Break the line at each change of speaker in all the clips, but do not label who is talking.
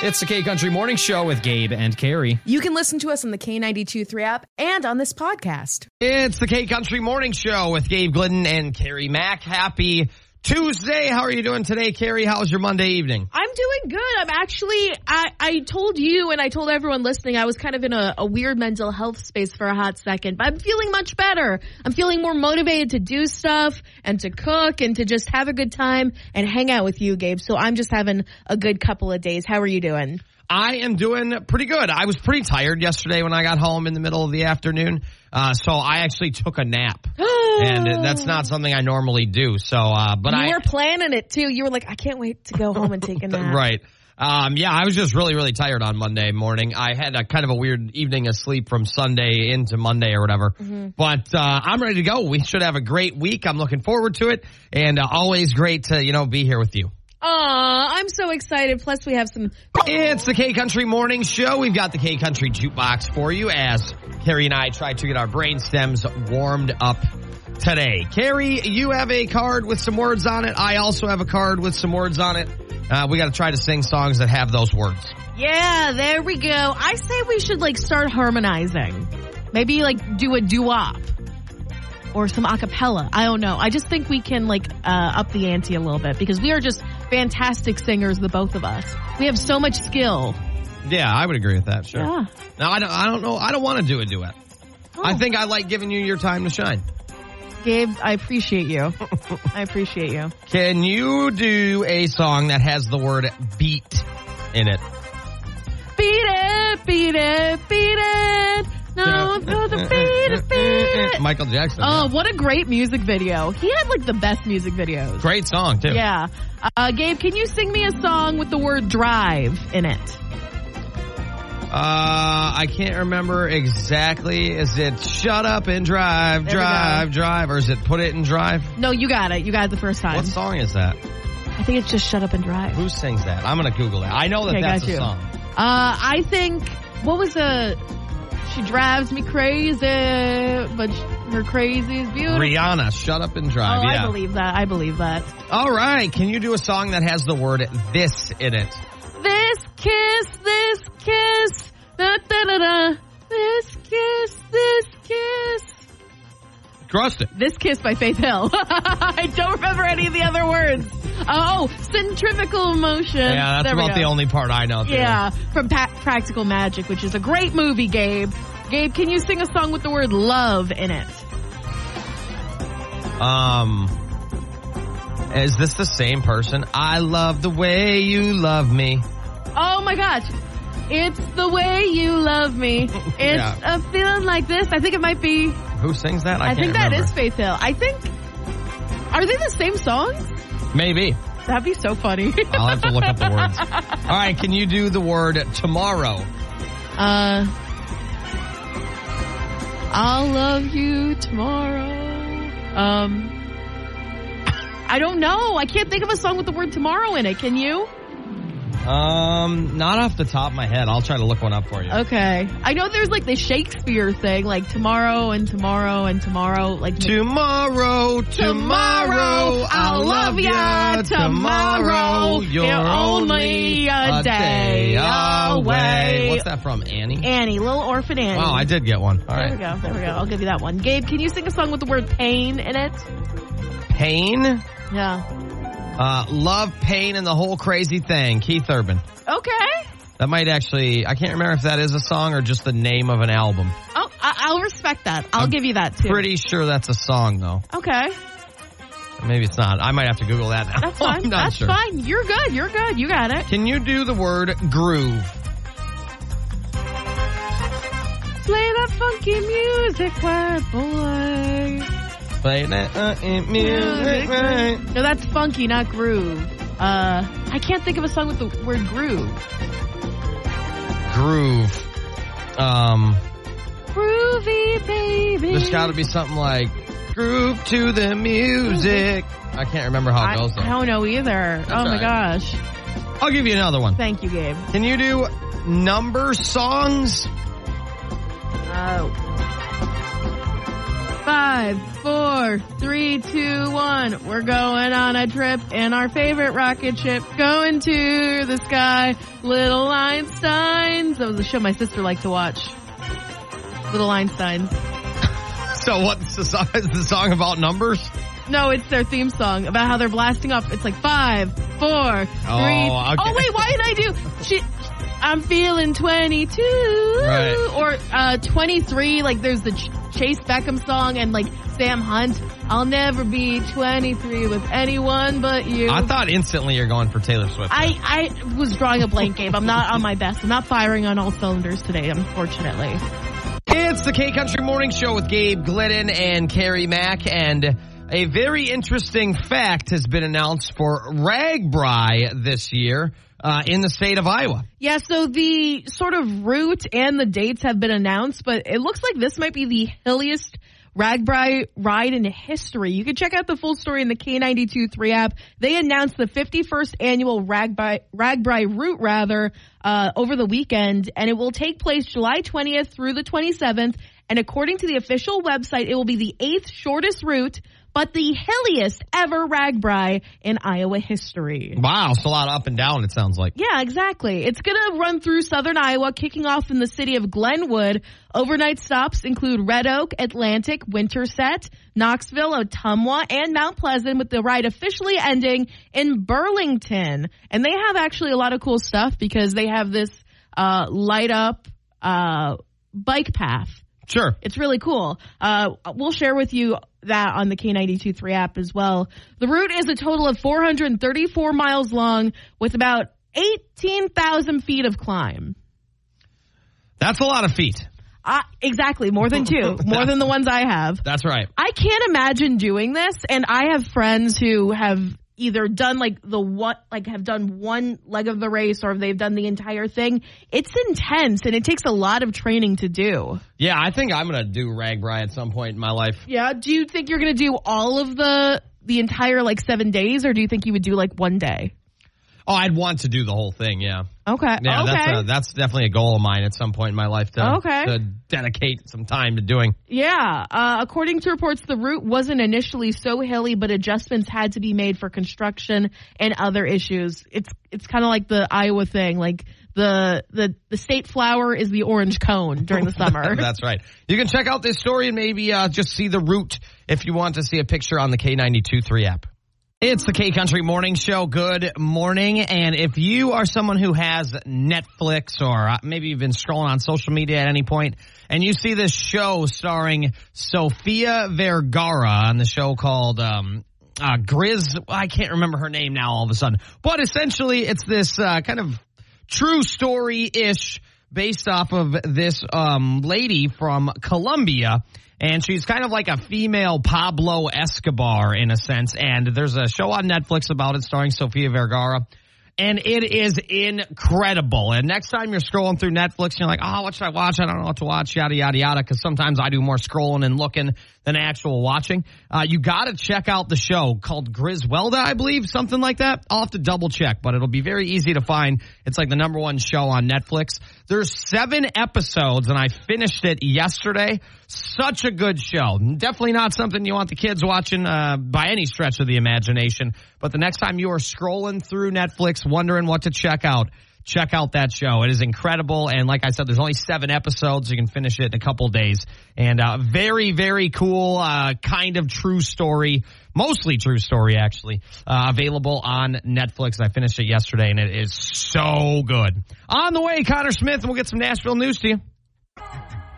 It's the K Country Morning Show with Gabe and Kerri.
You can listen to us on the K92 3 app and on this podcast.
It's the K Country Morning Show with Gabe Glidden and Kerri Mack. Happy Tuesday. How are you doing today, Kerri? How's your Monday evening?
I'm doing good. I'm actually, I, I told you and I told everyone listening, I was kind of in a, a weird mental health space for a hot second, but I'm feeling much better. I'm feeling more motivated to do stuff and to cook and to just have a good time and hang out with you, Gabe. So I'm just having a good couple of days. How are you doing?
I am doing pretty good. I was pretty tired yesterday when I got home in the middle of the afternoon. Uh, so I actually took a nap. and that's not something I normally do. So, uh, but
you
I.
were planning it too. You were like, I can't wait to go home and take a nap.
Right. Um, yeah, I was just really, really tired on Monday morning. I had a kind of a weird evening of sleep from Sunday into Monday or whatever. But uh, I'm ready to go. We should have a great week. I'm looking forward to it, and uh, always great to you know be here with you.
Aw, I'm so excited. Plus, we have some.
It's the K Country Morning Show. We've got the K Country Jukebox for you as Kerri and I try to get our brain stems warmed up today. Kerri, you have a card with some words on it. I also have a card with some words on it. Uh, we got to try to sing songs that have those words.
Yeah, there we go. I say we should like start harmonizing. Maybe like do a doo-wop or some acapella. I don't know. I just think we can like uh, up the ante a little bit because we are just fantastic singers, the both of us. We have so much skill.
Yeah, I would agree with that. Sure.
Yeah.
No, I don't. I don't know. I don't want to do a duet. Oh. I think I like giving you your time to shine.
Gabe, I appreciate you. I appreciate you.
Can you do a song that has the word beat in it?
Beat it, beat it, beat it. No, I'm gonna beat it, beat.
Michael Jackson.
Oh,
yeah.
what a great music video. He had like the best music videos.
Great song too.
Yeah. Uh, Gabe, can you sing me a song with the word drive in it?
Uh, I can't remember exactly. Is it shut up and drive,
There
drive, drive, or is it put it in drive?
No, you got it. You got it the first time.
What song is that?
I think it's just shut up and drive.
Who sings that? I'm gonna Google it. I know that
Okay,
that's a
you.
song.
Uh, I think, what was the, she drives me crazy, but her crazy is beautiful.
Rihanna, shut up and
Oh,
drive. yeah.
I believe that. I believe that.
All right. Can you do a song that has the word this in it?
This kiss, this kiss, da da da da. This kiss, this kiss.
Crushed it.
This Kiss by Faith Hill. I don't remember any of the other words. Oh, centrifugal motion.
Yeah, that's about the only part I know. too.
Yeah, from pa- Practical Magic, which is a great movie, Gabe. Gabe, can you sing a song with the word love in it?
Um, is this the same person? I love the way you love me.
Oh my gosh. It's the way you love me. It's
Yeah.
a feeling like this. I think it might be,
Who sings that? I,
I, think that
remember.
is Faith Hill. I think, are they the same songs?
Maybe.
That'd be so funny.
I'll have to look up the words. All right, can you do the word tomorrow?
Uh, I'll love you tomorrow. Um, I don't know. I can't think of a song with the word tomorrow in it. Can you?
Um, not off the top of my head. I'll try to look one up for you.
Okay. I know there's like the Shakespeare thing, like tomorrow and tomorrow and tomorrow, like
Tomorrow, tomorrow, I'll love ya. Tomorrow, you're only a day away. What's that from, Annie?
Annie, little orphan Annie.
Wow, I did get one. All
There we go. There we go. I'll give you that one. Gabe, can you sing a song with the word pain in it?
Pain,
Yeah.
Uh, love, pain, and the whole crazy thing. Keith Urban.
Okay.
That might actually, I can't remember if that is a song or just the name of an album.
Oh, I- I'll respect that. I'll
I'm
give you that too.
Pretty sure that's a song though.
Okay.
Maybe it's not. I might have to Google that now.
That's fine.
I'm not
That's
sure.
fine. You're good. You're good. You got it.
Can you do the word groove?
Play that funky music, white boy.
Play that uh, music. right.
No, that's funky, not groove. Uh, I can't think of a song with the word groove.
Groove. Um,
Groovy, baby.
there's got to be something like groove to the music. I can't remember how
I,
it goes though.
I don't know either. oh
all
my
right.
gosh.
I'll give you another one.
Thank you, Gabe.
Can you do number songs?
Oh. Five, four, three, two, one. We're going on a trip in our favorite rocket ship, going to the sky. Little Einsteins. That was a show my sister liked to watch. Little Einsteins.
So what's the song? Is the song about numbers?
No, it's their theme song about how they're blasting off. It's like five, four, oh, three.
Oh, okay.
Oh wait, why did I do? She, I'm feeling 22
Right.
or uh 23. Like there's the Ch- Chayce Beckham song and like Sam Hunt. I'll never be 23 with anyone but you.
I thought instantly you're going for Taylor Swift.
I, I was drawing a blank game. I'm not on my best. I'm not firing on all cylinders today, unfortunately.
It's the K Country Morning Show with Gabe Glidden and Kerri Mack, and a very interesting fact has been announced for RAGBRAI this year uh, in the state of Iowa.
Yeah, so the sort of route and the dates have been announced, but it looks like this might be the hilliest RAGBRAI ride in history. You can check out the full story in the K92 3 app. They announced the 51st annual RAGBRAI, RAGBRAI route rather, uh, over the weekend, and it will take place July 20th through the 27th. And according to the official website, it will be the eighth shortest route, but the hilliest ever RAGBRAI in Iowa history.
Wow, it's a lot up and down. It sounds like.
Yeah, exactly. It's going to run through southern Iowa, kicking off in the city of Glenwood. Overnight stops include Red Oak, Atlantic, Winterset, Knoxville, Ottumwa, and Mount Pleasant, with the ride officially ending in Burlington. And they have actually a lot of cool stuff because they have this uh, light up uh, bike path.
Sure.
It's really cool. Uh, we'll share with you that on the K92.3 app as well. The route is a total of 434 miles long with about 18,000 feet of climb.
That's a lot of feet.
Uh, exactly, more than two, more than the ones I have.
That's right.
I can't imagine doing this, and I have friends who have either done like the what, like have done one leg of the race, or they've done the entire thing. It's intense, and it takes a lot of training to do.
Yeah, I think I'm going to do RAGBRAI at some point in my life.
Yeah. Do you think you're going to do all of the the entire like seven days, or do you think you would do like one day?
Oh, I'd want to do the whole thing. Yeah.
Okay.
Yeah,
okay.
that's a, that's definitely a goal of mine at some point in my life to,
Okay.
to dedicate some time to doing.
Yeah. Uh, according to reports, the route wasn't initially so hilly, but adjustments had to be made for construction and other issues. It's it's kind of like the Iowa thing, like the the the state flower is the orange cone during the summer.
That's right. You can check out this story and maybe uh, just see the route if you want to see a picture on the K92.3 app. It's the K Country Morning Show. Good morning. And if you are someone who has Netflix or uh, maybe you've been scrolling on social media at any point and you see this show starring Sofia Vergara on the show called, um, uh, Grizz, I can't remember her name now all of a sudden, but essentially it's this, uh, kind of true story ish based off of this, um, lady from Colombia and she's kind of like a female Pablo Escobar in a sense. And there's a show on Netflix about it starring Sofia Vergara. And it is incredible. And next time you're scrolling through Netflix, you're like, oh, what should I watch? I don't know what to watch, yada, yada, yada. Cause sometimes I do more scrolling and looking than actual watching. Uh, you gotta check out the show called Griselda, I believe, something like that. I'll have to double check, but it'll be very easy to find. It's like the number one show on Netflix. There's seven episodes and I finished it yesterday. Such a good show. Definitely not something you want the kids watching, uh, by any stretch of the imagination. But the next time you are scrolling through Netflix wondering what to check out, check out that show. It is incredible. And like I said, there's only seven episodes. You can finish it in a couple days. And uh, very, very cool, uh, kind of true story, mostly true story actually, uh, available on Netflix. I finished it yesterday and it is so good. On the way, Connor Smith, and we'll get some Nashville news to you.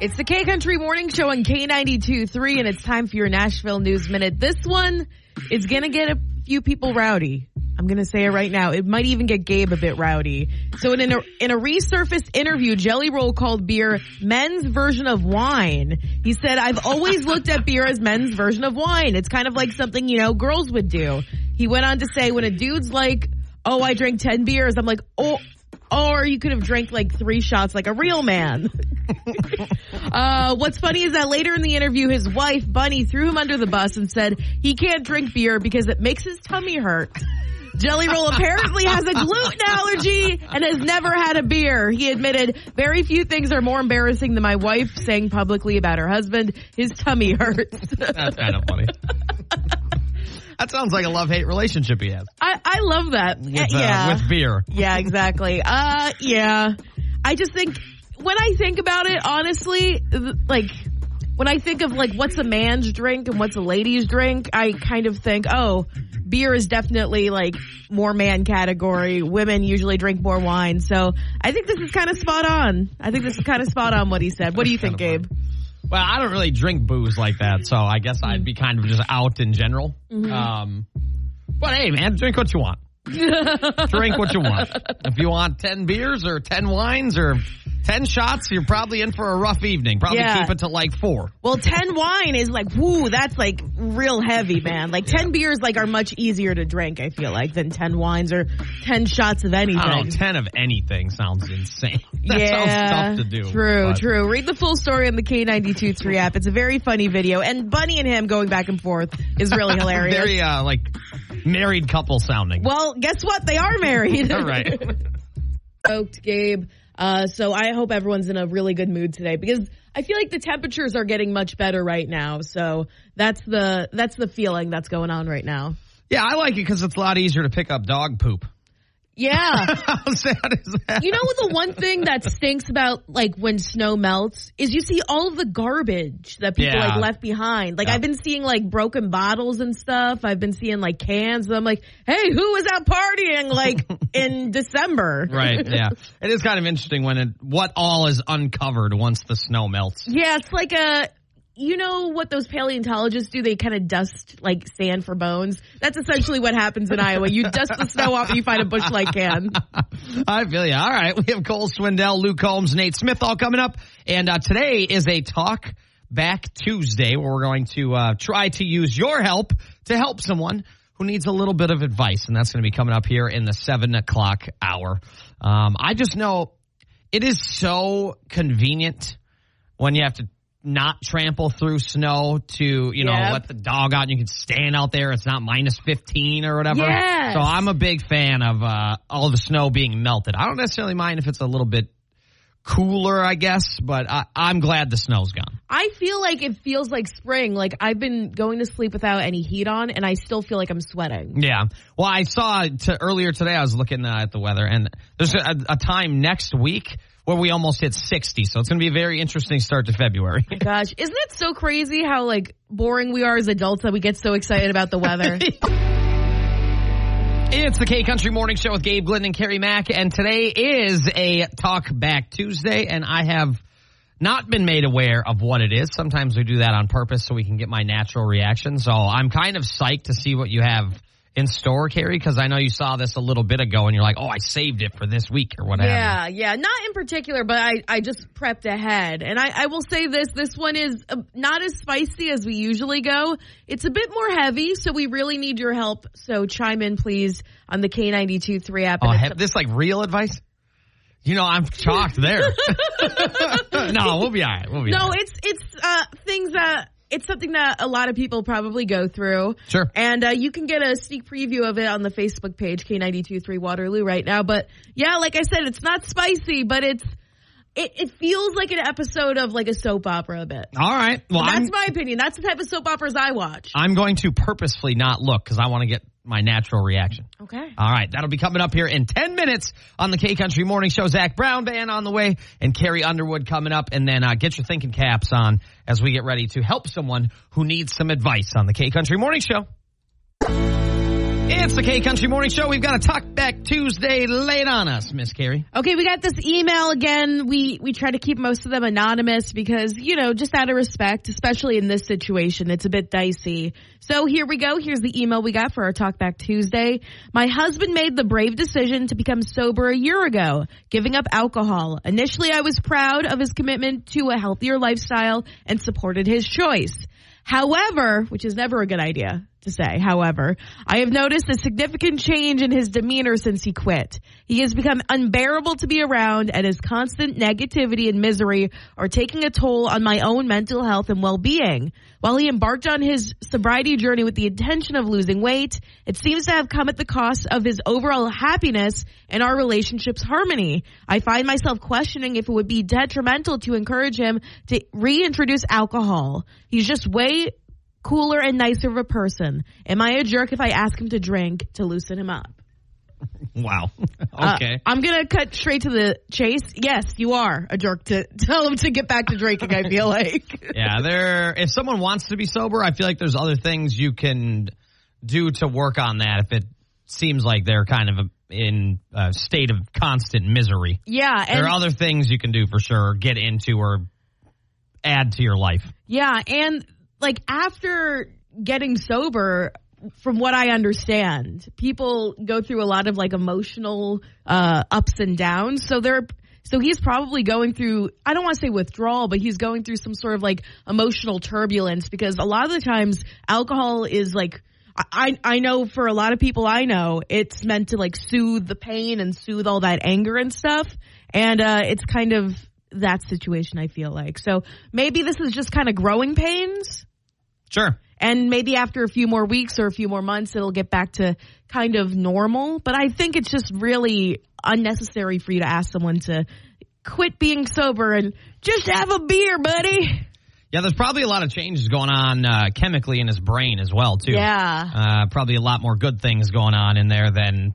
It's the K Country Morning Show on K92 3, and it's time for your Nashville News Minute. This one is gonna get a few people rowdy. I'm gonna say it right now. It might even get Gabe a bit rowdy. So in a, in a resurfaced interview, Jelly Roll called beer men's version of wine. He said, I've always looked at beer as men's version of wine. It's kind of like something, you know, girls would do. He went on to say, when a dude's like, oh, I drank 10 beers, I'm like, oh, or you could have drank like three shots like a real man. uh, what's funny is that later in the interview, his wife, Bunny, threw him under the bus and said he can't drink beer because it makes his tummy hurt. Jelly Roll apparently has a gluten allergy and has never had a beer. He admitted very few things are more embarrassing than my wife saying publicly about her husband his tummy hurts.
That's kind of funny. that sounds like a love hate relationship he has.
I, I love that.
With, uh,
yeah.
with beer.
Yeah, exactly. Uh, yeah. I just think when I think about it, honestly, like when I think of like what's a man's drink and what's a lady's drink, I kind of think, oh, beer is definitely like more man category. Women usually drink more wine. So I think this is kind of spot on. I think this is kind of spot on what he said. What do you think, Gabe?
Well, I don't really drink booze like that, so I guess I'd be kind of just out in general.
Mm-hmm.
Um, but hey, man, drink what you want. drink what you want. If you want 10 beers or 10 wines or 10 shots, you're probably in for a rough evening. Probably
Yeah.
keep it to like four.
Well, 10 wine is like, woo, that's like real heavy, man. Like 10 beers like are much easier to drink, I feel like, than 10 wines or 10 shots of anything.
I don't know, 10 of anything sounds insane. that
yeah,
sounds tough to do.
True,
but-
true. Read the full story on the K92.3 app. It's a very funny video. And Bunny and him going back and forth is really hilarious.
Very, uh, like, married couple sounding.
well, guess what? They are married.
All right.
Stoked, Gabe. Uh, so I hope everyone's in a really good mood today because I feel like the temperatures are getting much better right now. So that's the that's the feeling that's going on right now.
Yeah, I like it because it's a lot easier to pick up dog poop.
Yeah.
How sad is that?
You know what the one thing that stinks about like when snow melts is you see all of the garbage that people
Yeah.
like left behind. Like
Yeah.
I've been seeing like broken bottles and stuff. I've been seeing like cans. And I'm like, hey, who was out partying like in December?
Right. Yeah. It is kind of interesting when it, what all is uncovered once the snow melts.
Yeah, it's like a. You know what those paleontologists do? They kind of dust like sand for bones. That's essentially what happens in Iowa. You dust the snow off and you find a Busch Light can.
I feel you. All right. We have Cole Swindell, Luke Holmes, Nate Smith all coming up. And uh, today is a Talk Back Tuesday where we're going to uh, try to use your help to help someone who needs a little bit of advice. And that's going to be coming up here in the seven o'clock hour. Um, I just know it is so convenient when you have to not trample through snow to, you know,
Yep.
let the dog out and you can stand out there. It's not minus 15 or whatever.
Yes.
So I'm a big fan of, uh, all the snow being melted. I don't necessarily mind if it's a little bit cooler, I guess, but I, I'm glad the snow's gone.
I feel like it feels like spring. Like I've been going to sleep without any heat on and I still feel like I'm sweating.
Yeah. Well, I saw to, earlier today, I was looking uh, at the weather and there's a, a time next week where we almost hit 60. So it's going to be a very interesting start to February.
Gosh, isn't it so crazy how like boring we are as adults that we get so excited about the weather?
It's the K Country Morning Show with Gabe Glidden and Kerri Mack, and today is a Talk Back Tuesday, and I have not been made aware of what it is. Sometimes we do that on purpose so we can get my natural reaction. So I'm kind of psyched to see what you have in store, Kerri, because I know you saw this a little bit ago, and you're like, "Oh, I saved it for this week or whatever."
Yeah, yeah, not in particular, but I, I just prepped ahead. And I, I will say this, this one is uh, not as spicy as we usually go. It's a bit more heavy, so we really need your help. So chime in, please, on the K92.3 app.
Oh, have this like real advice? You know, I'm shocked there. no, we'll be all right. We'll be all
no,
right.
it's, it's, uh, things that, it's something that a lot of people probably go through.
Sure.
And uh, you can get a sneak preview of it on the Facebook page, K923 Waterloo right now. But yeah, like I said, it's not spicy, but it's, it, it feels like an episode of like a soap opera a bit.
All right. Well, I'm,
That's my opinion. That's the type of soap operas I watch.
I'm going to purposefully not look because I want to get my natural reaction.
Okay.
All right, that'll be coming up here in 10 minutes on the K Country Morning Show. Zac Brown band on the way and Carrie Underwood coming up. And then uh, get your thinking caps on as we get ready to help someone who needs some advice on the K Country Morning Show. It's the K Country Morning Show. We've got a Talk Back Tuesday laid on us, Miss Kerri.
Okay, we got this email again. We we try to keep most of them anonymous because, you know, just out of respect, especially in this situation, it's a bit dicey. So here we go. Here's the email we got for our Talk Back Tuesday. My husband made the brave decision to become sober a year ago, giving up alcohol. Initially, I was proud of his commitment to a healthier lifestyle and supported his choice. However, which is never a good idea, to say, however. I have noticed a significant change in his demeanor since he quit. He has become unbearable to be around and his constant negativity and misery are taking a toll on my own mental health and well-being. While he embarked on his sobriety journey with the intention of losing weight, it seems to have come at the cost of his overall happiness and our relationship's harmony. I find myself questioning if it would be detrimental to encourage him to reintroduce alcohol. He's just way cooler and nicer of a person. Am I a jerk if I ask him to drink to loosen him up?
Wow.
Uh,
okay.
I'm gonna cut straight to the chase. Yes, you are a jerk to tell him to get back to drinking. I feel like.
yeah, there. If someone wants to be sober, I feel like there's other things you can do to work on that. If it seems like they're kind of in a state of constant misery,
Yeah, and
there are other things you can do for sure. Get into or add to your life.
yeah, and like after getting sober, from what I understand, people go through a lot of like emotional uh, ups and downs. So they're so he's probably going through I don't want to say withdrawal, but he's going through some sort of like emotional turbulence because a lot of the times alcohol is like I I know for a lot of people I know it's meant to like soothe the pain and soothe all that anger and stuff, and uh, it's kind of that situation I feel like. So maybe this is just kind of growing pains.
Sure.
And maybe after a few more weeks or a few more months, it'll get back to kind of normal. But I think it's just really unnecessary for you to ask someone to quit being sober and just have a beer, buddy.
Yeah, there's probably a lot of changes going on uh, chemically in his brain as well, too.
Yeah.
Uh, probably a lot more good things going on in there than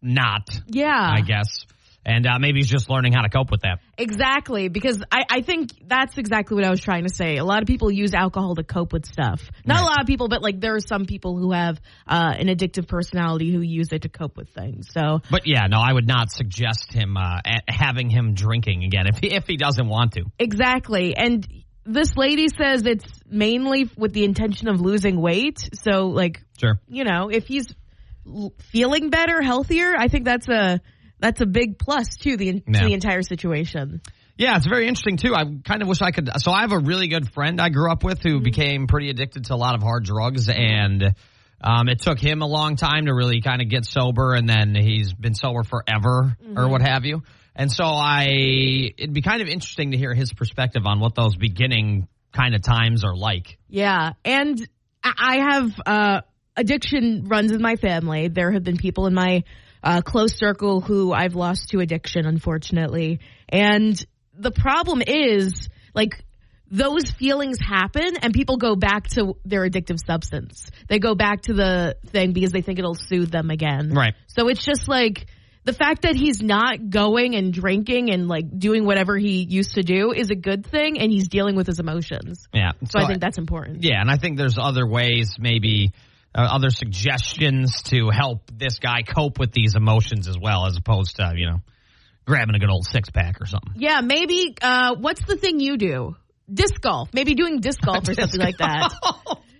not,
Yeah.
I guess. And uh, maybe he's just learning how to cope with that.
Exactly, because I, I think that's exactly what I was trying to say. A lot of people use alcohol to cope with stuff. Not a lot of people, but like there are some people who have uh, an addictive personality who use it to cope with things. So
But yeah, no, I would not suggest him uh, having him drinking again if he, if he doesn't want to.
exactly, and this lady says it's mainly with the intention of losing weight. So like
Sure.
you know, if he's feeling better, healthier, I think that's a that's a big plus to the to the entire situation.
Yeah, it's very interesting too. I kind of wish I could. So I have a really good friend I grew up with who became pretty addicted to a lot of hard drugs, and um, it took him a long time to really kind of get sober, and then he's been sober forever or what have you. And so I, it'd be kind of interesting to hear his perspective on what those beginning kind of times are like.
Yeah, and I I have uh, addiction runs in my family. There have been people in my uh, close circle who I've lost to addiction, unfortunately. And the problem is, like, those feelings happen and people go back to their addictive substance. They go back to the thing because they think it'll soothe them again.
Right.
So it's just like the fact that he's not going and drinking and like doing whatever he used to do is a good thing and he's dealing with his emotions.
Yeah.
So, I think that's important.
Yeah, and I think there's other ways, maybe uh, other suggestions to help this guy cope with these emotions as well, as opposed to you know grabbing a good old six pack or something.
Yeah, maybe uh what's the thing you do? Disc golf. Maybe doing disc golf or something like that.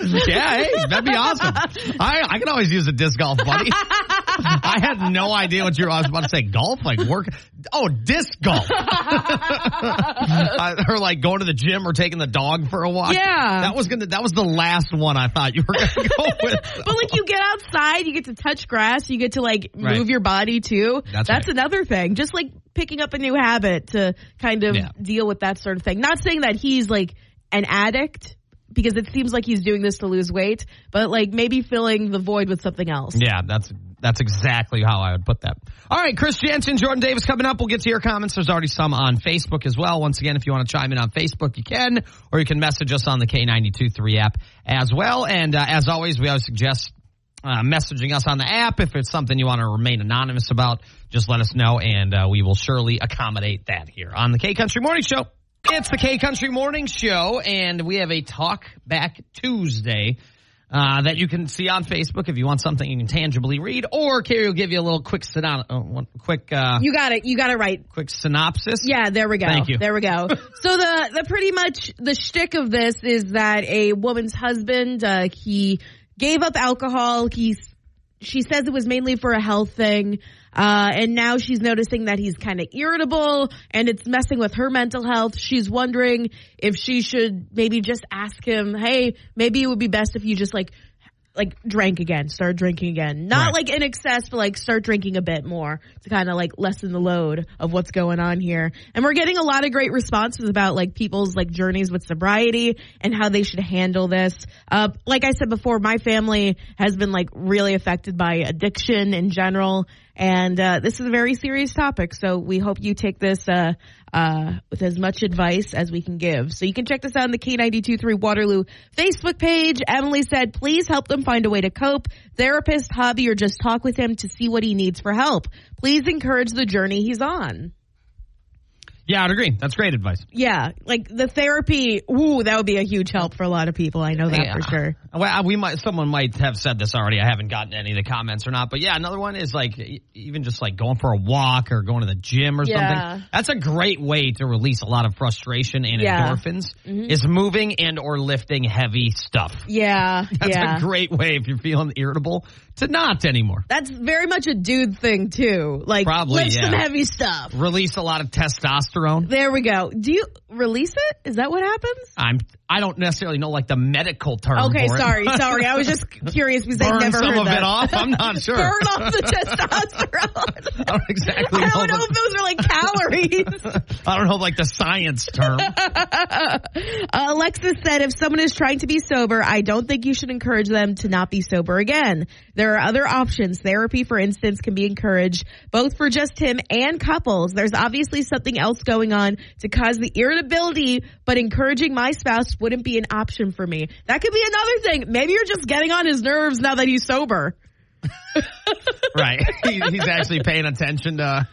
yeah, hey, that'd be awesome. I I can always use a disc golf, buddy. I had no idea what you were. I was about to say golf, like work. Oh, disc golf, Uh, or like going to the gym or taking the dog for a walk.
Yeah.
that was gonna. That was the last one I thought you were gonna go with.
But like you get outside, you get to touch grass, you get to like
Right.
move your body too.
That's right.
another thing. Just like picking up a new habit to kind of
Yeah.
deal with that sort of thing. Not saying that he's like an addict because it seems like he's doing this to lose weight, but like maybe filling the void with something else.
Yeah, that's that's exactly how I would put that. All right, Chris Janson, Jordan Davis coming up. We'll get to your comments. There's already some on Facebook as well. Once again, if you want to chime in on Facebook, you can, or you can message us on the K923 app as well. And uh, as always, we always suggest uh, messaging us on the app. If it's something you want to remain anonymous about, just let us know, and uh, we will surely accommodate that here on the K Country Morning Show. It's the K Country Morning Show, and we have a Talk Back Tuesday uh, that you can see on Facebook if you want something you can tangibly read, or Kerri will give you a little quick synon- uh, quick uh,
You got it. You got it right.
quick synopsis.
Yeah, there we go.
Thank you.
There we go. so the the pretty much the shtick of this is that a woman's husband uh, he gave up alcohol. He's she says it was mainly for a health thing. Uh, and now she's noticing that he's kind of irritable and it's messing with her mental health. She's wondering if she should maybe just ask him, Hey, maybe it would be best if you just like like drank again, start drinking again. Not
Right.
like in excess, but like start drinking a bit more to kind of like lessen the load of what's going on here. And we're getting a lot of great responses about like people's like journeys with sobriety and how they should handle this. Uh, like I said before, my family has been like really affected by addiction in general. And uh, this is a very serious topic, so we hope you take this uh, uh, with as much advice as we can give. So you can check this out on the K923 Waterloo Facebook page. Emily said, please help them find a way to cope, therapist, hobby, or just talk with him to see what he needs for help. Please encourage the journey he's on.
Yeah, I'd agree. That's great advice.
Yeah, like the therapy, ooh, that would be a huge help for a lot of people. I know that
Yeah.
for sure.
Well, we might. Someone might have said this already. I haven't gotten any of the comments or not. But yeah, another one is like even just like going for a walk or going to the gym or
Yeah.
something. That's a great way to release a lot of frustration and
Yeah. Mm-hmm.
endorphins. Is moving and or lifting heavy stuff.
Yeah,
That's a great way if you're feeling irritable to not anymore.
That's very much a dude thing too. Like,
Probably,
lift
yeah.
some heavy stuff.
Release a lot of testosterone.
There we go. Do you release it? Is that what happens?
I'm. I don't necessarily know like the medical term.
Okay, sorry, sorry. I was just curious because I've
Burn
never
some
heard
of
that.
it off. I'm not sure.
Burn off the testosterone.
I don't exactly
I
know.
don't know
the-
if those are like calories.
I don't know like the science term.
Uh, Alexis said, if someone is trying to be sober, I don't think you should encourage them to not be sober again. There are other options. Therapy, for instance, can be encouraged both for just him and couples. There's obviously something else going on to cause the irritability, but encouraging my spouse wouldn't be an option for me. That could be another thing. Maybe you're just getting on his nerves now that he's sober.
right. He, he's actually paying attention to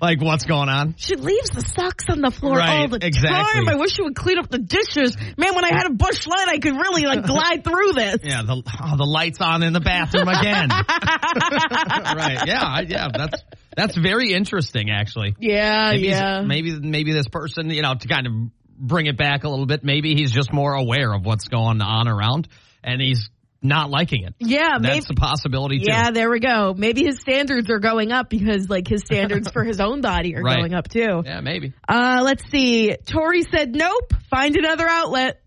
like what's going on.
She leaves the socks on the floor
Right,
all the
exactly.
time. I wish she would clean up the dishes. Man, when I had a Busch Light, I could really like glide through this.
Yeah, the oh, the lights on in the bathroom again. right. Yeah, yeah, that's that's very interesting actually.
Yeah,
Maybe
yeah.
maybe maybe this person, you know, to kind of bring it back a little bit, maybe he's just more aware of what's going on around and he's not liking it.
Yeah, maybe.
That's a possibility too.
Yeah, there we go. Maybe his standards are going up because like his standards for his own body are
Right.
going up too.
Yeah, maybe.
Uh, let's see. Tori said, nope, find another outlet.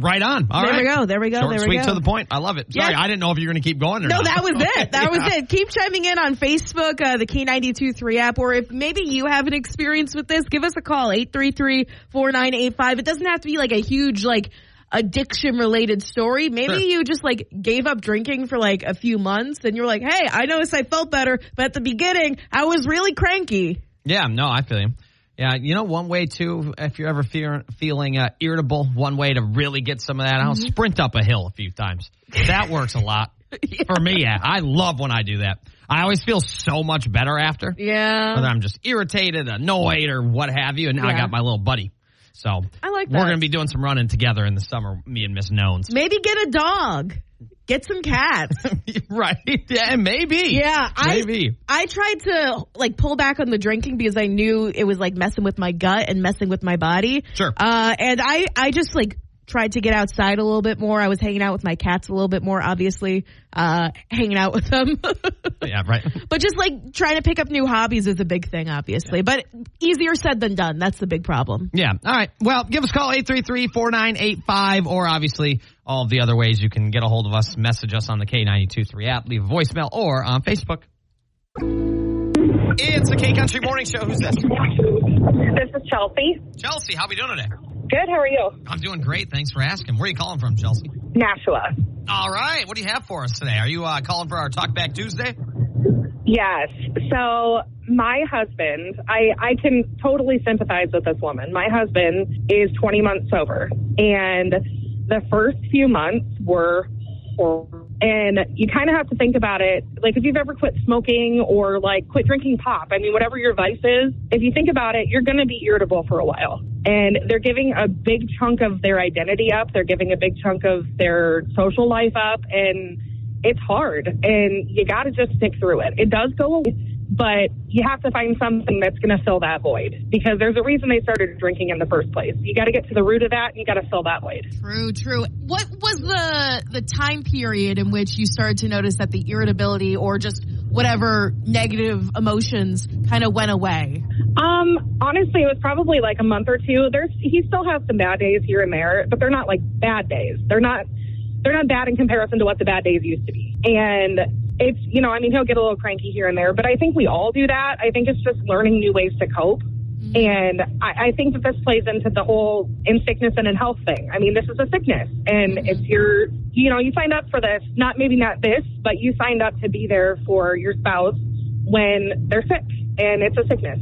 Right on. All
there
right.
we go. There we go.
Short
there we
sweet
go.
to the point. I love it. Sorry,
Yeah.
I didn't know if you were going to keep going or
No,
not.
that was it. That was
Yeah.
it. Keep chiming in on Facebook, uh, the K923 app, or if maybe you have an experience with this, give us a call, 833-4985. It doesn't have to be like a huge, like, addiction related story. Maybe
Sure.
you just like gave up drinking for like a few months and you're like, hey, I noticed I felt better, but at the beginning I was really cranky.
Yeah, no, I feel you. Yeah, you know, one way too, if you're ever fear, feeling uh, irritable, one way to really get some of that out,
Mm-hmm.
sprint up a hill a few times. That works a lot for me. Yeah, I love when I do that. I always feel so much better after.
Yeah.
Whether I'm just irritated, annoyed, or what have you, and now I got my little buddy. So
I like
we're going to be doing some running together in the summer, me and Miss Knowns.
Maybe get a dog. Get some cats.
right? Yeah, maybe.
Yeah, I
maybe.
I tried to like pull back on the drinking because I knew it was like messing with my gut and messing with my body.
Sure.
Uh, and I I just like tried to get outside a little bit more. I was hanging out with my cats a little bit more, obviously, uh, hanging out with them.
yeah, right.
but just like trying to pick up new hobbies is a big thing, obviously. But easier said than done. That's the big problem.
Yeah. All right. Well, give us a call 833-4985 or obviously all of the other ways you can get a hold of us. Message us on the K923 app, leave a voicemail or on Facebook. It's the K Country Morning Show. Who's this?
This is Chelsea.
Chelsea, how are we doing today?
Good. How are you?
I'm doing great. Thanks for asking. Where are you calling from, Chelsea?
Nashua.
All right. What do you have for us today? Are you uh, calling for our Talk Back Tuesday?
Yes. So my husband, I I can totally sympathize with this woman. My husband is 20 months sober, and the first few months were horrible. And you kind of have to think about it, like if you've ever quit smoking or like quit drinking pop. I mean, whatever your vice is, if you think about it, you're going to be irritable for a while. And they're giving a big chunk of their identity up. They're giving a big chunk of their social life up, and it's hard and you got to just stick through it. It does go away, but you have to find something that's going to fill that void because there's a reason they started drinking in the first place. You got to get to the root of that and you got to fill that void.
True, true. What was the the time period in which you started to notice that the irritability or just whatever negative emotions kind of went away?
Um, honestly, it was probably like a month or two. There's he still has some bad days here and there, but they're not like bad days. They're not they're not bad in comparison to what the bad days used to be. And it's, you know, I mean, he'll get a little cranky here and there, but I think we all do that. I think it's just learning new ways to cope. Mm-hmm. And I, I think that this plays into the whole in sickness and in health thing. I mean, this is a sickness, and mm-hmm. it's your, you know, you signed up for this. Not maybe not this, but you signed up to be there for your spouse when they're sick, and it's a sickness.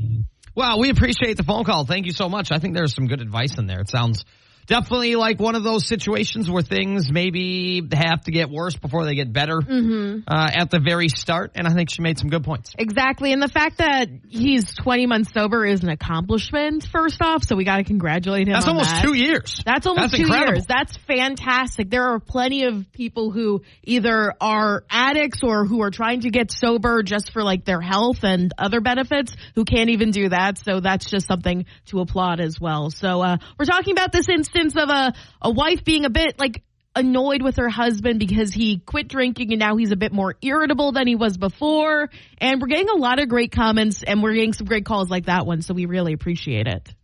Well, we appreciate the phone call. Thank you so much. I think there's some good advice in there. It sounds definitely like one of those situations where things maybe have to get worse before they get better uh, at the very start. And I think she made some good points.
Exactly. And the fact that he's 20 months sober is an accomplishment, first off. So we got to congratulate him.
That's almost
that.
two years.
That's almost
That's
two
incredible.
years. That's fantastic. There are plenty of people who either are addicts or who are trying to get sober just for like their health and other benefits who can't even do that. So that's just something to applaud as well. So, uh, we're talking about this instance of a, a wife being a bit like annoyed with her husband because he quit drinking and now he's a bit more irritable than he was before. And we're getting a lot of great comments and we're getting some great calls like that one. So we really appreciate it.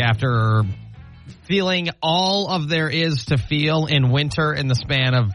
After feeling all of there is to feel in winter in the span of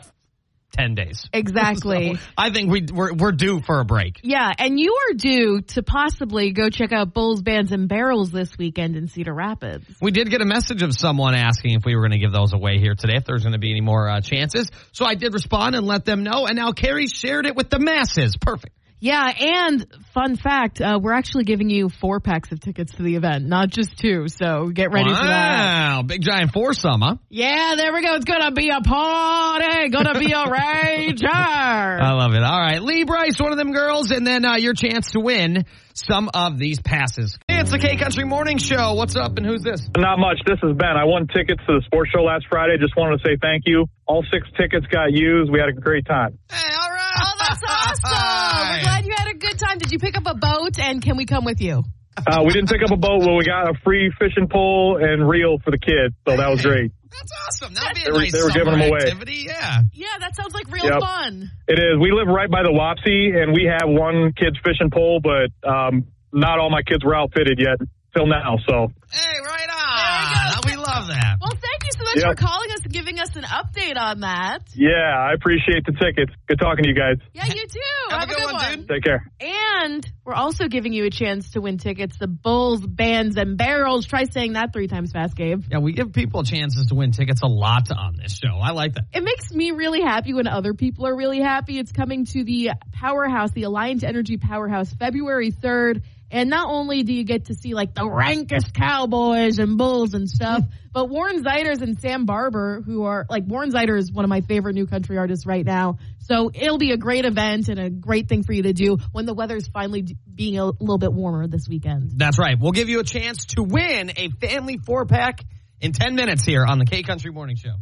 10 days.
Exactly.
So I think we, we're, we're due for a break.
Yeah, and you are due to possibly go check out Bulls, Bands, and Barrels this weekend in Cedar Rapids.
We did get a message of someone asking if we were going to give those away here today, if there's going to be any more uh, chances. So I did respond and let them know, and now Kerri shared it with the masses. Perfect.
Yeah, and fun fact, uh, we're actually giving you four packs of tickets to the event, not just two. So get ready for that.
Wow, big giant foursome, huh?
Yeah, there we go. It's gonna be a party. Gonna be a rager.
I love it. All right, Lee Brice, one of them girls, and then uh, your chance to win some of these passes. It's the K Country Morning Show. What's up, and who's this?
Not much. This is Ben. I won tickets to the sports show last Friday. Just wanted to say thank you. All six tickets got used. We had a great time.
Hey, all right.
Oh, that's awesome. We're glad you had a good time. Did you pick up a boat? And can we come with you?
Uh, we didn't pick up a boat, but we got a free fishing pole and reel for the kids, so that was great.
That's awesome. That'd be a
They were-
nice
they were giving them away.
activity. Yeah.
Yeah, that sounds like real
Yep.
fun.
It is. We live right by the Wapsie, and we have one kid's fishing pole, but um, not all my kids were outfitted yet till now. So
Hey, right on. We love that.
Well, thank you so much
Yep.
for calling us and giving us an update on that.
yeah, I appreciate the tickets. Good talking to you guys.
Yeah, you too.
Have a
Have,
good one, dude.
Take care.
And we're also giving you a chance to win tickets to Bulls, Bands, and Barrels. Try saying that three times fast, Gabe.
Yeah, we give people chances to win tickets a lot on this show. I like that.
It makes me really happy when other people are really happy. It's coming to the Powerhouse, the Alliant Energy Powerhouse, February 3rd. And not only do you get to see like the rankest cowboys and bulls and stuff, but Warren Zeiders and Sam Barber, who are like Warren Zeider is one of my favorite new country artists right now. So it'll be a great event and a great thing for you to do when the weather's finally being a little bit warmer this weekend.
That's right. We'll give you a chance to win a family four pack in 10 minutes here on the K Country Morning Show.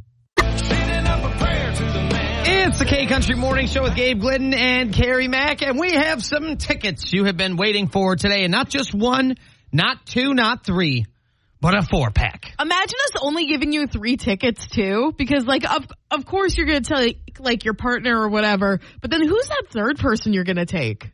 It's the K Country Morning Show with Gabe Glidden and Kerri Mack, and we have some tickets you have been waiting for today, and not just one, not two, not three, but a four pack.
Imagine us only giving you three tickets too, because like of of course you're gonna tell like your partner or whatever, but then who's that third person you're gonna take?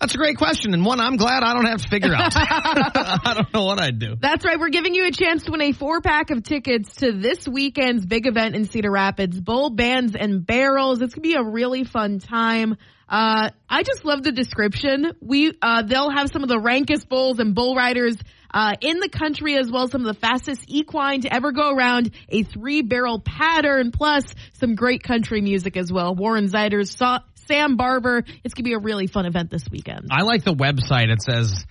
That's a great question, and one I'm glad I don't have to figure out. I don't know what I'd do.
That's right. We're giving you a chance to win a four pack of tickets to this weekend's big event in Cedar Rapids, Bull Bands and Barrels. It's gonna be a really fun time. Uh, I just love the description. We, uh, they'll have some of the rankest bulls and bull riders, uh, in the country as well as some of the fastest equine to ever go around, a three barrel pattern plus some great country music as well. Warren Zeiders, Sa- Sam Barber. It's gonna be a really fun event this weekend.
I like the website. It says,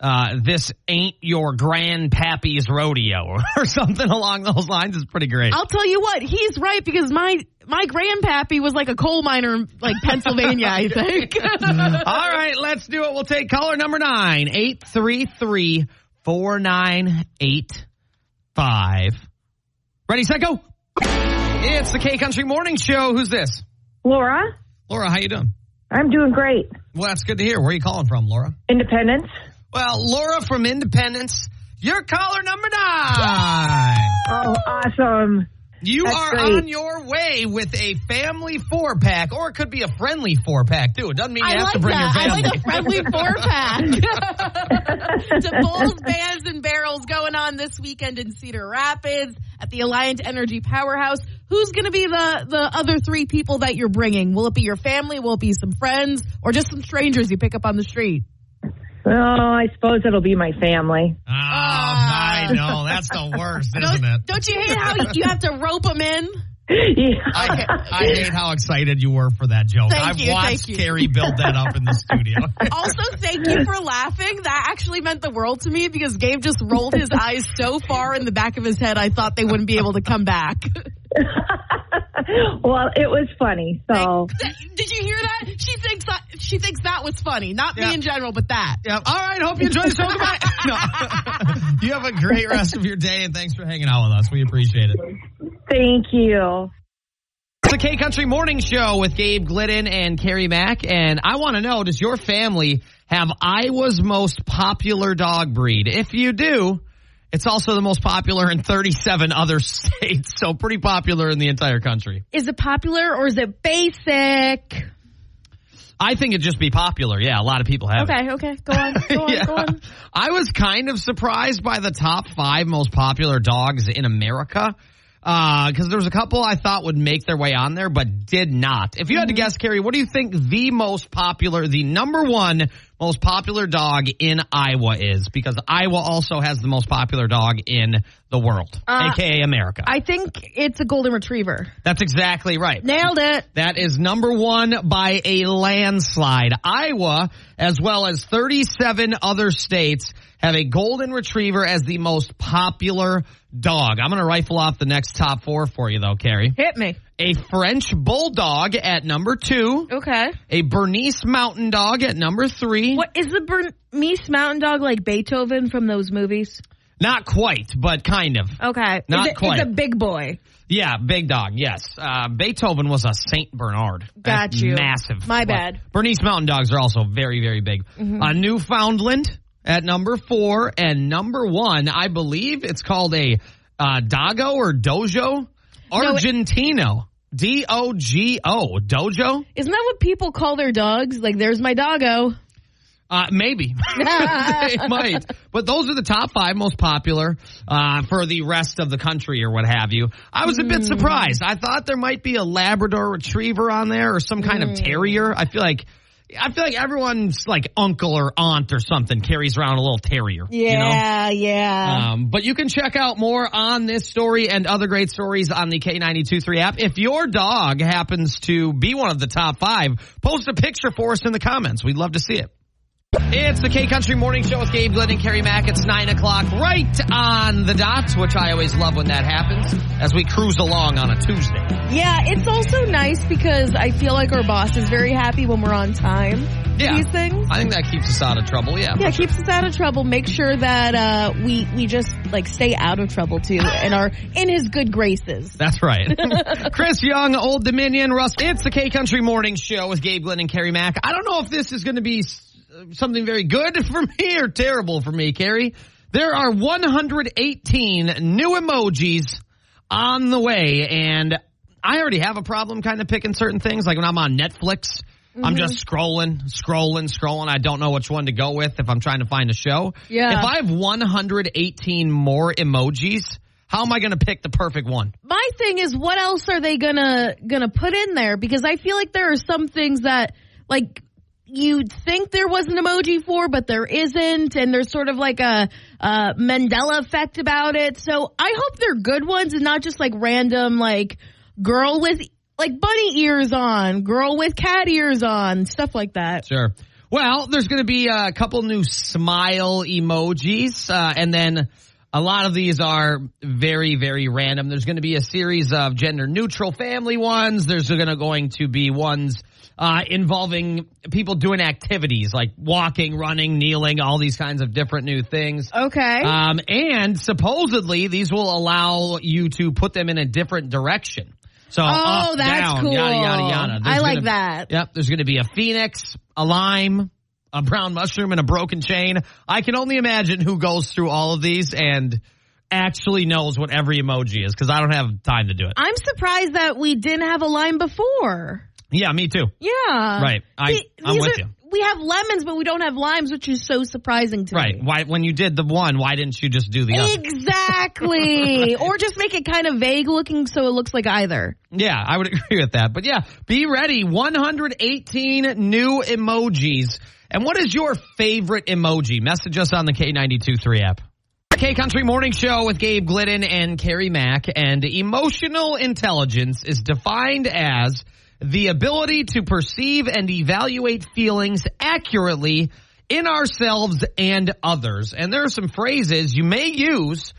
uh, this ain't your grandpappy's rodeo or something along those lines. It's pretty great.
I'll tell you what, he's right because my my grandpappy was like a coal miner in like Pennsylvania, I think.
All right, let's do it. We'll take caller number nine, eight three three four nine eight five. Ready, set, go. It's the K Country Morning Show. Who's this?
Laura,
Laura, how you doing?
I'm doing great.
Well, that's good to hear. Where are you calling from, Laura?
Independence.
Well, Laura from Independence, you're caller number nine.
Oh, awesome.
You
That's
are
great.
on your way with a family four pack, or it could be a friendly four pack too. It doesn't mean you
I
have
like
to bring
that.
your
I
family.
like a friendly four pack. to Bulls, Bands, and Barrels going on this weekend in Cedar Rapids at the Alliant Energy Powerhouse. Who's going to be the the other three people that you're bringing? Will it be your family? Will it be some friends, or just some strangers you pick up on the street?
Oh, I suppose it'll be my family.
Oh, I know. That's the worst, isn't
Don't,
it?
don't you hate how you have to rope them in?
Yeah.
I, I hate how excited you were for that joke.
Thank
I've
you,
watched
thank you.
Kerri build that up in the studio.
Also, thank you for laughing. That actually meant the world to me because Gabe just rolled his eyes so far in the back of his head, I thought they wouldn't be able to come back.
well, it was funny. So
Did you hear that? She thinks that she thinks that was funny. Not
Yeah.
me in general, but that.
Yep. All right. Hope you enjoy the show. Goodbye. No. you have a great rest of your day, and thanks for hanging out with us. We appreciate it.
thank you.
It's the K Country Morning Show with Gabe Glidden and Kerri Mack. And I want to know, does your family have Iowa's most popular dog breed? If you do, it's also the most popular in 37 other states. So pretty popular in the entire country.
Is it popular or is it basic?
I think it'd just be popular. Yeah, a lot of people have it.
Okay, okay. Go on. Go on,
Yeah.
go on.
I was kind of surprised by the top five most popular dogs in America. Uh, because there was a couple I thought would make their way on there, but did not. If you had to mm-hmm. guess, Kerri, what do you think the most popular, the number one most popular dog in Iowa is? Because Iowa also has the most popular dog in the world,
Uh,
aka America.
I think it's a golden retriever.
That's exactly right.
Nailed it.
That is number one by a landslide. Iowa, as well as 37 other states, have a golden retriever as the most popular dog. I'm going to rifle off the next top four for you, though, Kerri.
Hit me.
A French bulldog at number two.
Okay.
A Bernese mountain dog at number three.
What is the Bernese Mountain Dog like Beethoven from those movies?
Not quite, but kind of.
Okay.
Not quite.
It's a big boy.
Yeah, big dog. Yes, uh, Beethoven was a Saint Bernard.
Got
That's
you.
Massive.
My bad. Mm-hmm.
Bernese Mountain Dogs are also very, very big. A Newfoundland at number four and number one, I believe it's called a uh, Dago or Dojo
No, it-
Argentino. D O G O Dojo.
Isn't that what people call their dogs? Like, there's my doggo.
Uh, maybe it might, but those are the top five most popular uh, for the rest of the country or what have you. I was a bit surprised. I thought there might be a Labrador Retriever on there or some kind of terrier. I feel like I feel like everyone's like uncle or aunt or something carries around a little terrier. you know?
Yeah, yeah.
Um, but you can check out more on this story and other great stories on the K923 app. If your dog happens to be one of the top five, post a picture for us in the comments. We'd love to see it. It's the K Country Morning Show with Gabe Glidden and Kerri Mack. It's nine o'clock right on the dot, which I always love when that happens as we cruise along on a Tuesday.
yeah, it's also nice because I feel like our boss is very happy when we're on time.
Yeah.
These things.
I think that keeps us out of trouble. Yeah.
Yeah, keeps us out of trouble. Make sure that uh, we we just like stay out of trouble too, and are in his good graces.
That's right. Chris Young, Old Dominion, Russ. It's the K Country Morning Show with Gabe Glidden and Kerri Mack. I don't know if this is going to be something very good for me or terrible for me, Kerri. There are 118 new emojis on the way, and I already have a problem kind of picking certain things. Like when I'm on Netflix, I'm mm-hmm. just scrolling, scrolling, scrolling. I don't know which one to go with if I'm trying to find a show.
Yeah.
If I have 118 more emojis, how am I going to pick the perfect one?
My thing is, what else are they gonna gonna put in there? Because I feel like there are some things that like you'd think there was an emoji for, but there isn't, and there's sort of like a, uh Mandela effect about it. So I hope they're good ones and not just like random like girl with like bunny ears on, girl with cat ears on, stuff like that.
Sure. Well, there's going to be a couple new smile emojis, uh, and then a lot of these are very, very random. There's going to be a series of gender neutral family ones. There's going to going to be ones uh, involving people doing activities like walking, running, kneeling, all these kinds of different new things.
Okay.
Um, and supposedly these will allow you to put them in a different direction. So
Oh,
up,
that's
down,
cool.
yada yada yada.
I like
gonna-
that.
Yep, there's going to be a phoenix, a lime, a brown mushroom, and a broken chain. I can only imagine who goes through all of these and actually knows what every emoji is because I don't have time to do it.
I'm surprised that we didn't have a lime before.
Yeah, me too.
Yeah.
Right. I-
See,
I'm with
are-
you.
We have lemons, but we don't have limes, which is so surprising to
Right.
me. Right.
Why when you did the one, why didn't you just do the other?
Exactly. or just make it kind of vague looking so it looks like either.
Yeah, I would agree with that. But yeah, be ready. 118 new emojis. And what is your favorite emoji? Message us on the K92.3 app. K Country Morning Show with Gabe Glidden and Kerri Mack. And emotional intelligence is defined as the ability to perceive and evaluate feelings accurately in ourselves and others. And there are some phrases you may use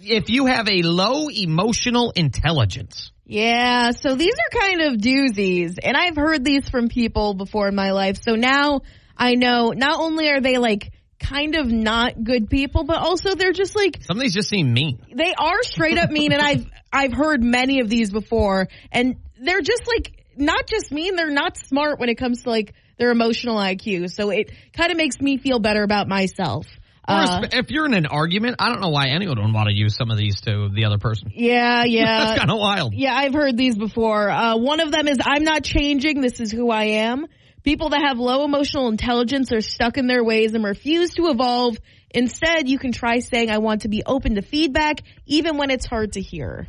if you have a low emotional intelligence.
Yeah, so these are kind of doozies, and I've heard these from people before in my life. So now I know not only are they like kind of not good people, but also they're just like
Some of these just seem mean.
they are straight up mean, and I've I've heard many of these before, and they're just like not just mean, they're not smart when it comes to like their emotional IQ. So it kind of makes me feel better about myself. Uh,
if- you're in an argument, I don't know why anyone would want to use some of these to the other person.
yeah, yeah.
That's kind of wild.
Yeah, I've heard these before. Uh, one of them is I'm not changing. This is who I am. People that have low emotional intelligence are stuck in their ways and refuse to evolve. Instead, you can try saying, I want to be open to feedback, even when it's hard to hear.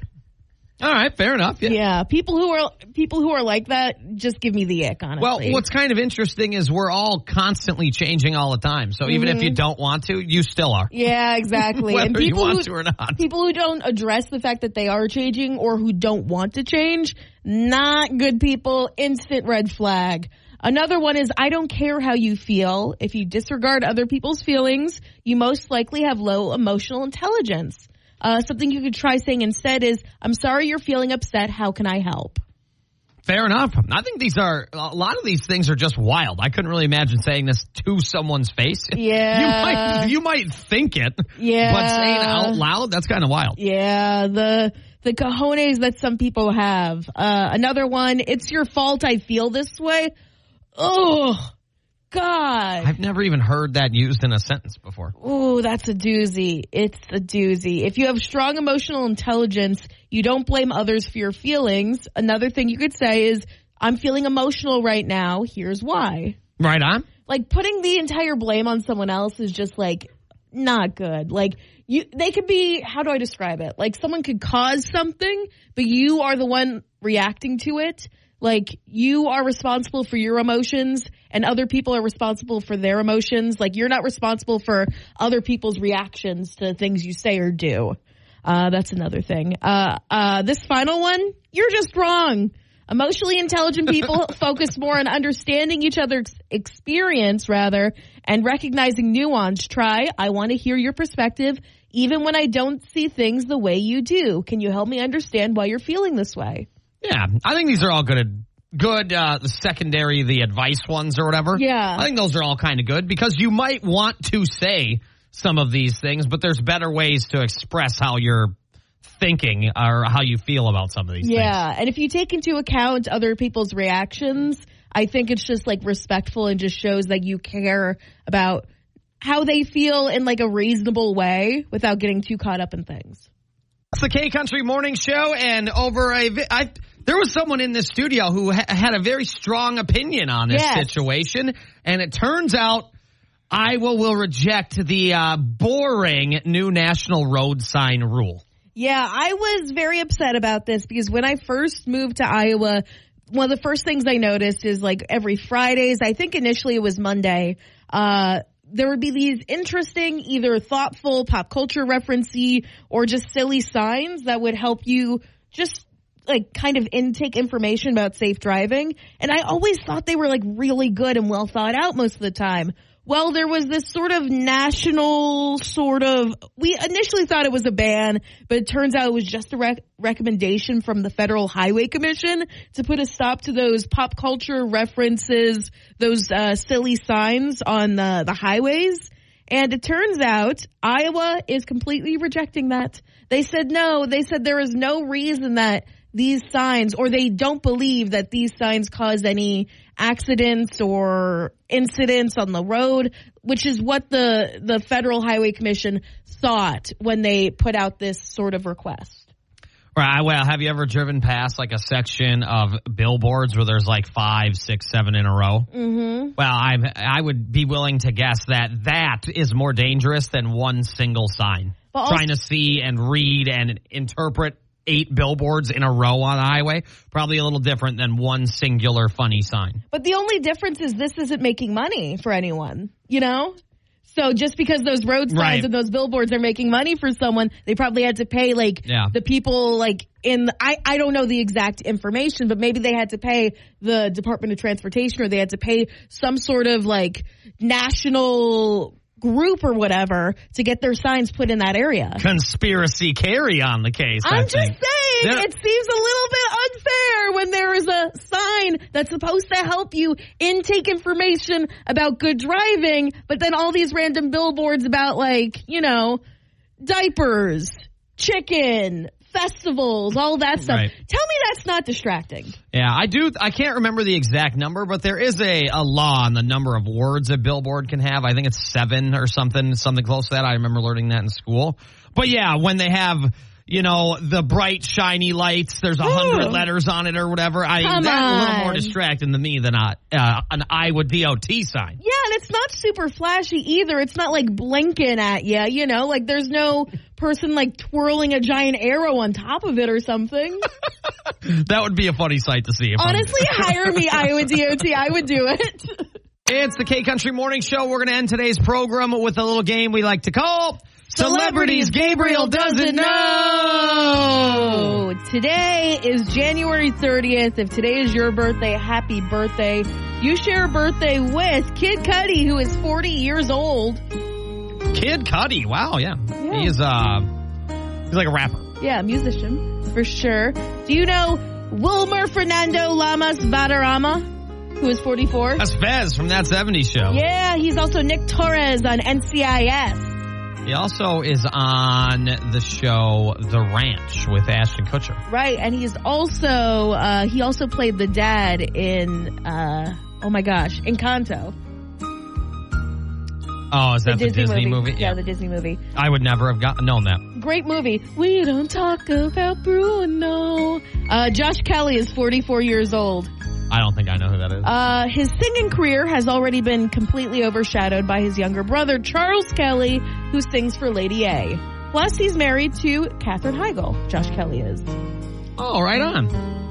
All right, fair enough. Yeah.
Yeah, people who are, people who are like that just give me the ick, honestly.
Well, what's kind of interesting is we're all constantly changing all the time. So even if you mm-hmm. don't want to, you still are.
yeah, exactly.
Whether
and
you want
who,
to or not.
people who don't address the fact that they are changing or who don't want to change, not good people, instant red flag. Another one is I don't care how you feel. If you disregard other people's feelings, you most likely have low emotional intelligence. Uh, something you could try saying instead is, I'm sorry you're feeling upset. How can I help?
Fair enough. I think these are a lot of these things are just wild. I couldn't really imagine saying this to someone's face.
Yeah.
you might you might think it.
Yeah.
But saying it out loud, that's kind of wild.
Yeah, the the cojones that some people have. Uh, another one, it's your fault I feel this way. Oh, God.
I've never even heard that used in a sentence before.
Ooh, that's a doozy. It's a doozy. If you have strong emotional intelligence, you don't blame others for your feelings. Another thing you could say is, I'm feeling emotional right now. Here's why.
Right on.
Like putting the entire blame on someone else is just like not good. Like you, they could be, how do I describe it? Like someone could cause something, but you are the one reacting to it. Like you are responsible for your emotions and other people are responsible for their emotions. Like you're not responsible for other people's reactions to things you say or do. Uh, that's another thing. Uh, uh, this final one, you're just wrong. Emotionally intelligent people focus more on understanding each other's experience rather and recognizing nuance. Try, I want to hear your perspective even when I don't see things the way you do. Can you help me understand why you're feeling this way?
Yeah, I think these are all good. Good, uh, the secondary, the advice ones or whatever.
Yeah.
I think those are all kind of good because you might want to say some of these things, but there's better ways to express how you're thinking or how you feel about some of these things.
Yeah, and if you take into account other people's reactions, I think it's just like respectful and just shows that you care about how they feel in like a reasonable way without getting too caught up in things.
It's the K Country Morning Show, and over a, vi- I, there was someone in the studio who ha- had a very strong opinion on this
Yes.
situation, and it turns out Iowa will reject the uh, boring new national road sign rule.
Yeah, I was very upset about this because when I first moved to Iowa, one of the first things I noticed is like every Fridays, I think initially it was Monday, uh, there would be these interesting, either thoughtful, pop culture referencey, or just silly signs that would help you just like kind of intake information about safe driving. And I always thought they were like really good and well thought out most of the time. Well, there was this sort of national sort of, we initially thought it was a ban, but it turns out it was just a rec- recommendation from the Federal Highway Commission to put a stop to those pop culture references, those uh, silly signs on the, the highways. And it turns out Iowa is completely rejecting that. They said no. They said there is no reason that these signs, or they don't believe that these signs cause any accidents or incidents on the road, which is what the the Federal Highway Commission thought when they put out this sort of request.
Right. Well, have you ever driven past like a section of billboards where there's like five, six, seven in a row? Mm-hmm. Well, I'm I would be willing to guess that that is more dangerous than one single sign.
Also-
Trying to see and read and interpret eight billboards in a row on the highway probably a little different than one singular funny sign.
But the only difference is this isn't making money for anyone, you know? So just because those road signs
Right.
and those billboards are making money for someone, they probably had to pay like
Yeah.
the people like in I I don't know the exact information, but maybe they had to pay the Department of Transportation or they had to pay some sort of like national group or whatever to get their signs put in that area.
Conspiracy Kerri on the case.
I'm just saying, it seems a little bit unfair when there is a sign that's supposed to help you intake information about good driving, but then all these random billboards about like, you know, diapers, chicken, festivals, all that stuff.
Right.
Tell me that's not distracting.
Yeah, I do. I can't remember the exact number, but there is a, a law on the number of words a billboard can have. I think it's seven or something, something close to that. I remember learning that in school. But yeah, when they have, you know, the bright, shiny lights, there's a hundred letters on it or whatever. I
Come
that's a little more distracting to me than a, uh, an Iowa DOT sign.
Yeah, and it's not super flashy either. It's not like blinking at you, you know, like there's no person like twirling a giant arrow on top of it or something.
That would be a funny sight to see.
Honestly, hire me, Iowa DOT. I would do it.
It's the K Country Morning Show. We're going to end today's program with a little game we like to call Celebrities Gabriel Doesn't Know.
Oh, today is January 30th. If today is your birthday, happy birthday. You share a birthday with Kid Cudi, who is 40 years old.
Kid Cudi. Wow, yeah.
Yeah.
He's uh he's like a rapper.
Yeah, musician, for sure. Do you know Wilmer Fernando Lamas Valderrama, who is 44?
That's Fez from that 70s show.
Yeah, he's also Nick Torres on NCIS.
He also is on the show The Ranch with Ashton Kutcher.
Right, and he's also uh, he also played the dad in uh, oh my gosh, Encanto,
Oh, is that the Disney, movie?
Yeah, the Disney movie.
I would never have got known that.
Great movie. We don't talk about Bruno. Uh, Josh Kelly is 44 years old.
I don't think I know who that is.
Uh, his singing career has already been completely overshadowed by his younger brother, Charles Kelly, who sings for Lady A. Plus, he's married to Katherine Heigl. Josh Kelly is.
oh, right on.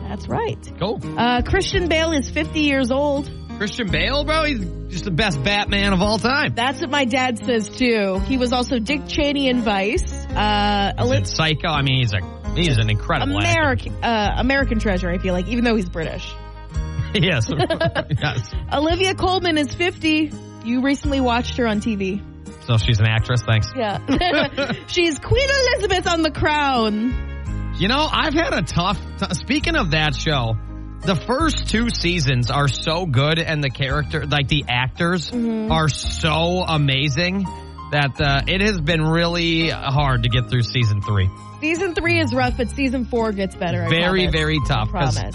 That's right.
Cool.
Uh, Christian Bale is 50 years old.
Christian Bale, bro, he's just the best Batman of all time.
That's what my dad says too. He was also Dick Cheney in Vice. Uh,
He's Psycho. I mean, he's a he's an incredible.
American uh, American treasure. I feel like, even though he's British.
yes. yes.
Olivia Colman is 50. You recently watched her on TV.
So she's an actress. Thanks.
Yeah. She's Queen Elizabeth on The Crown.
You know, I've had a tough. T- speaking of that show, the first two seasons are so good, and the character, like the actors,
Mm-hmm.
are so amazing that uh, it has been really hard to get through season three.
Season three is rough, but season four gets better. I
Very,
promise.
very tough.
I promise.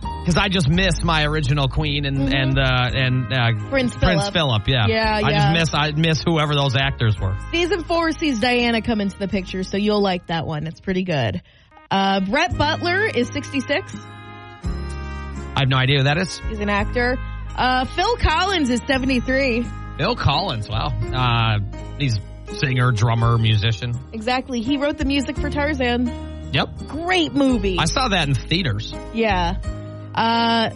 Because I just miss my original queen and and uh, and uh,
Mm-hmm. Prince
Prince
Philip.
Philip. Yeah,
Yeah,
I
yeah.
just miss I miss whoever those actors were.
Season four sees Diana come into the picture, so you'll like that one. It's pretty good. Uh, Brett Butler is 66.
I have no idea who that is.
He's an actor. Uh, Phil Collins is 73.
Bill Collins. Wow, uh, he's singer, drummer, musician.
Exactly. He wrote the music for Tarzan.
Yep,
Great movie.
I saw that in theaters.
Yeah. Uh,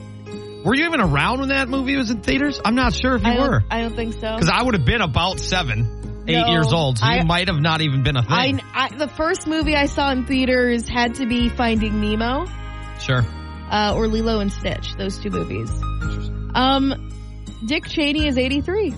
Were you even around when that movie was in theaters? I'm not sure if you
I
were.
I don't think so.
Because I would have been about seven, eight
No,
years old, so
I-
you might have not even been a thing.
I, the first movie I saw in theaters had to be Finding Nemo
Sure.
Uh, or Lilo and Stitch. Those two movies. Um, Dick Cheney is 83.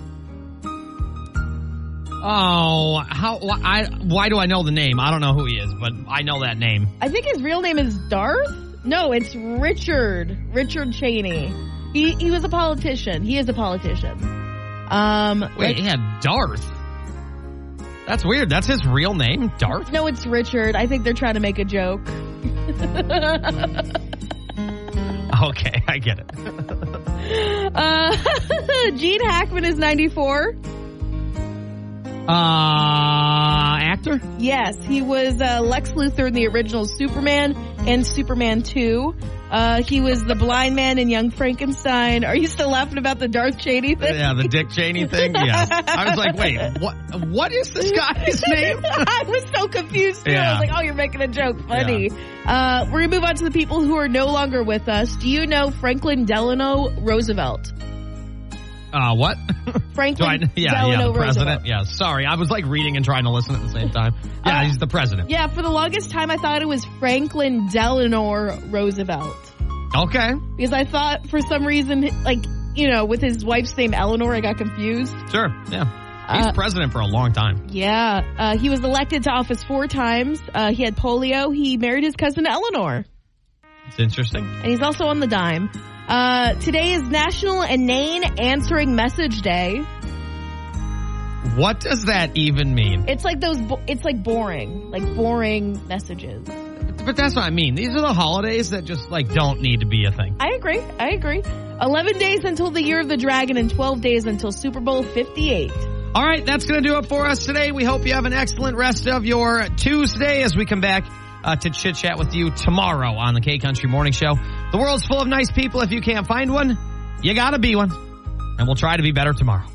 Oh, how? Why, I, why do I know the name? I don't know who he is, but I know that name.
I think his real name is Darth. No, it's Richard. Richard Cheney. He he was a politician. He is a politician. Um,
Wait,
like-
yeah, Darth. That's weird. That's his real name, Darth.
no, it's Richard. I think they're trying to make a joke.
Okay, I get it.
Uh, Gene Hackman is 94.
Uh, actor?
Yes, he was uh, Lex Luthor in the original Superman and Superman 2. Uh, he was the blind man in Young Frankenstein. Are you still laughing about the Darth Cheney thing?
Yeah, the Dick Cheney thing. Yes. I was like, wait, what? What is this guy's name?
I was so confused too. I was like, oh, you're making a joke. Funny. Uh, we're going to move on to the people who are no longer with us. Do you know Franklin Delano Roosevelt?
Uh, what?
Franklin
I, yeah,
Delano
yeah, the president.
Roosevelt.
Yeah, sorry, I was like reading and trying to listen at the same time. Yeah,
Uh,
he's the president.
Yeah, for the longest time, I thought it was Franklin Delano Roosevelt.
Okay,
Because I thought for some reason, like, you know, with his wife's name Eleanor, I got confused.
sure. Yeah, he's
Uh,
president for a long time.
Yeah, uh, he was elected to office four times. Uh, he had polio. He married his cousin Eleanor.
It's interesting.
and he's also on the dime. Uh, today is National Inane Answering Message Day.
What does that even mean?
It's like those. Bo- it's like boring, like boring messages.
But that's what I mean. These are the holidays that just like don't need to be a thing.
I agree. I agree. Eleven days until the year of the dragon, and twelve days until Super Bowl Fifty Eight.
All right, that's going to do it for us today. We hope you have an excellent rest of your Tuesday as we come back uh, to chit chat with you tomorrow on the K Country Morning Show. The world's full of nice people. If you can't find one, you got to be one. And we'll try to be better tomorrow.